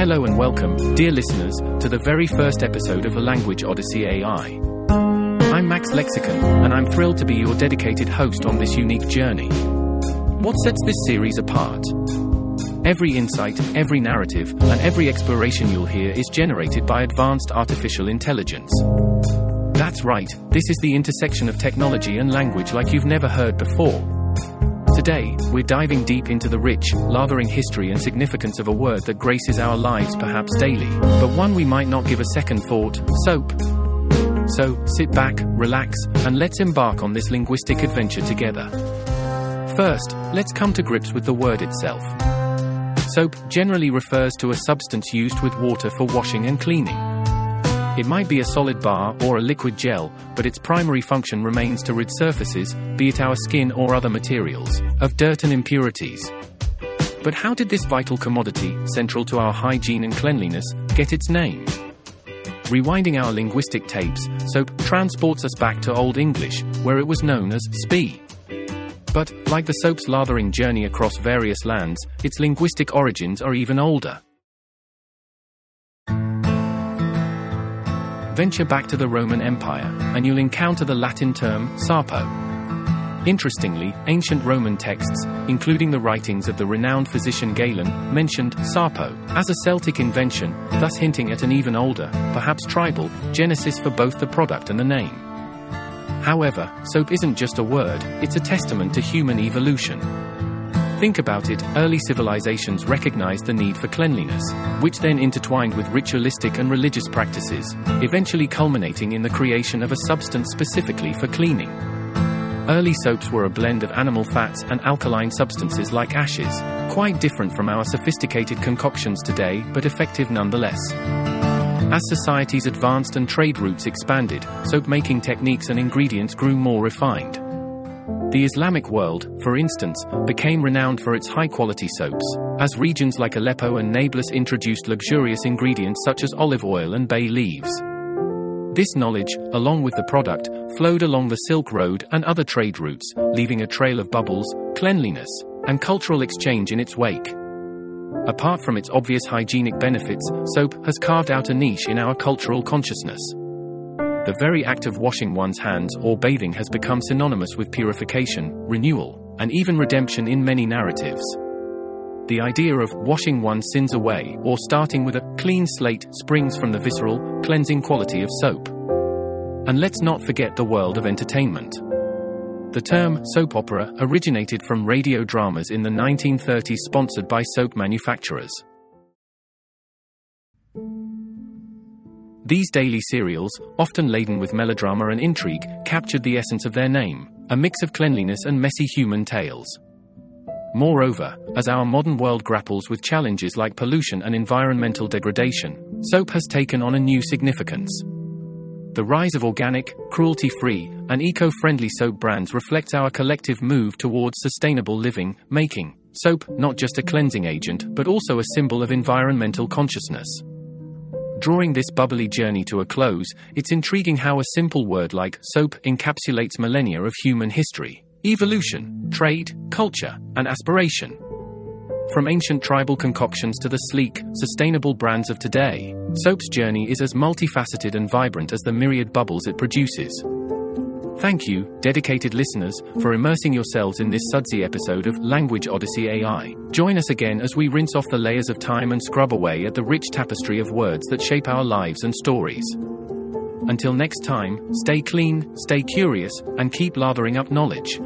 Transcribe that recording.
Hello and welcome, dear listeners, to the very first episode of the Language Odyssey AI. I'm Max Lexicon, and I'm thrilled to be your dedicated host on this unique journey. What sets this series apart? Every insight, every narrative, and every exploration you'll hear is generated by advanced artificial intelligence. That's right, this is the intersection of technology and language like you've never heard before. Today, we're diving deep into the rich, lathering history and significance of a word that graces our lives perhaps daily, but one we might not give a second thought soap. So, sit back, relax, and let's embark on this linguistic adventure together. First, let's come to grips with the word itself. Soap generally refers to a substance used with water for washing and cleaning. It might be a solid bar or a liquid gel, but its primary function remains to rid surfaces, be it our skin or other materials, of dirt and impurities. But how did this vital commodity, central to our hygiene and cleanliness, get its name? Rewinding our linguistic tapes, soap transports us back to Old English, where it was known as spee. But, like the soap's lathering journey across various lands, its linguistic origins are even older. Venture back to the Roman Empire, and you'll encounter the Latin term sapo. Interestingly, ancient Roman texts, including the writings of the renowned physician Galen, mentioned sapo as a Celtic invention, thus hinting at an even older, perhaps tribal, genesis for both the product and the name. However, soap isn't just a word, it's a testament to human evolution. Think about it, early civilizations recognized the need for cleanliness, which then intertwined with ritualistic and religious practices, eventually culminating in the creation of a substance specifically for cleaning. Early soaps were a blend of animal fats and alkaline substances like ashes, quite different from our sophisticated concoctions today, but effective nonetheless. As societies advanced and trade routes expanded, soap making techniques and ingredients grew more refined. The Islamic world, for instance, became renowned for its high quality soaps, as regions like Aleppo and Nablus introduced luxurious ingredients such as olive oil and bay leaves. This knowledge, along with the product, flowed along the Silk Road and other trade routes, leaving a trail of bubbles, cleanliness, and cultural exchange in its wake. Apart from its obvious hygienic benefits, soap has carved out a niche in our cultural consciousness. The very act of washing one's hands or bathing has become synonymous with purification, renewal, and even redemption in many narratives. The idea of washing one's sins away or starting with a clean slate springs from the visceral, cleansing quality of soap. And let's not forget the world of entertainment. The term soap opera originated from radio dramas in the 1930s sponsored by soap manufacturers. These daily serials, often laden with melodrama and intrigue, captured the essence of their name a mix of cleanliness and messy human tales. Moreover, as our modern world grapples with challenges like pollution and environmental degradation, soap has taken on a new significance. The rise of organic, cruelty free, and eco friendly soap brands reflects our collective move towards sustainable living, making soap not just a cleansing agent but also a symbol of environmental consciousness. Drawing this bubbly journey to a close, it's intriguing how a simple word like soap encapsulates millennia of human history, evolution, trade, culture, and aspiration. From ancient tribal concoctions to the sleek, sustainable brands of today, soap's journey is as multifaceted and vibrant as the myriad bubbles it produces. Thank you, dedicated listeners, for immersing yourselves in this sudsy episode of Language Odyssey AI. Join us again as we rinse off the layers of time and scrub away at the rich tapestry of words that shape our lives and stories. Until next time, stay clean, stay curious, and keep lathering up knowledge.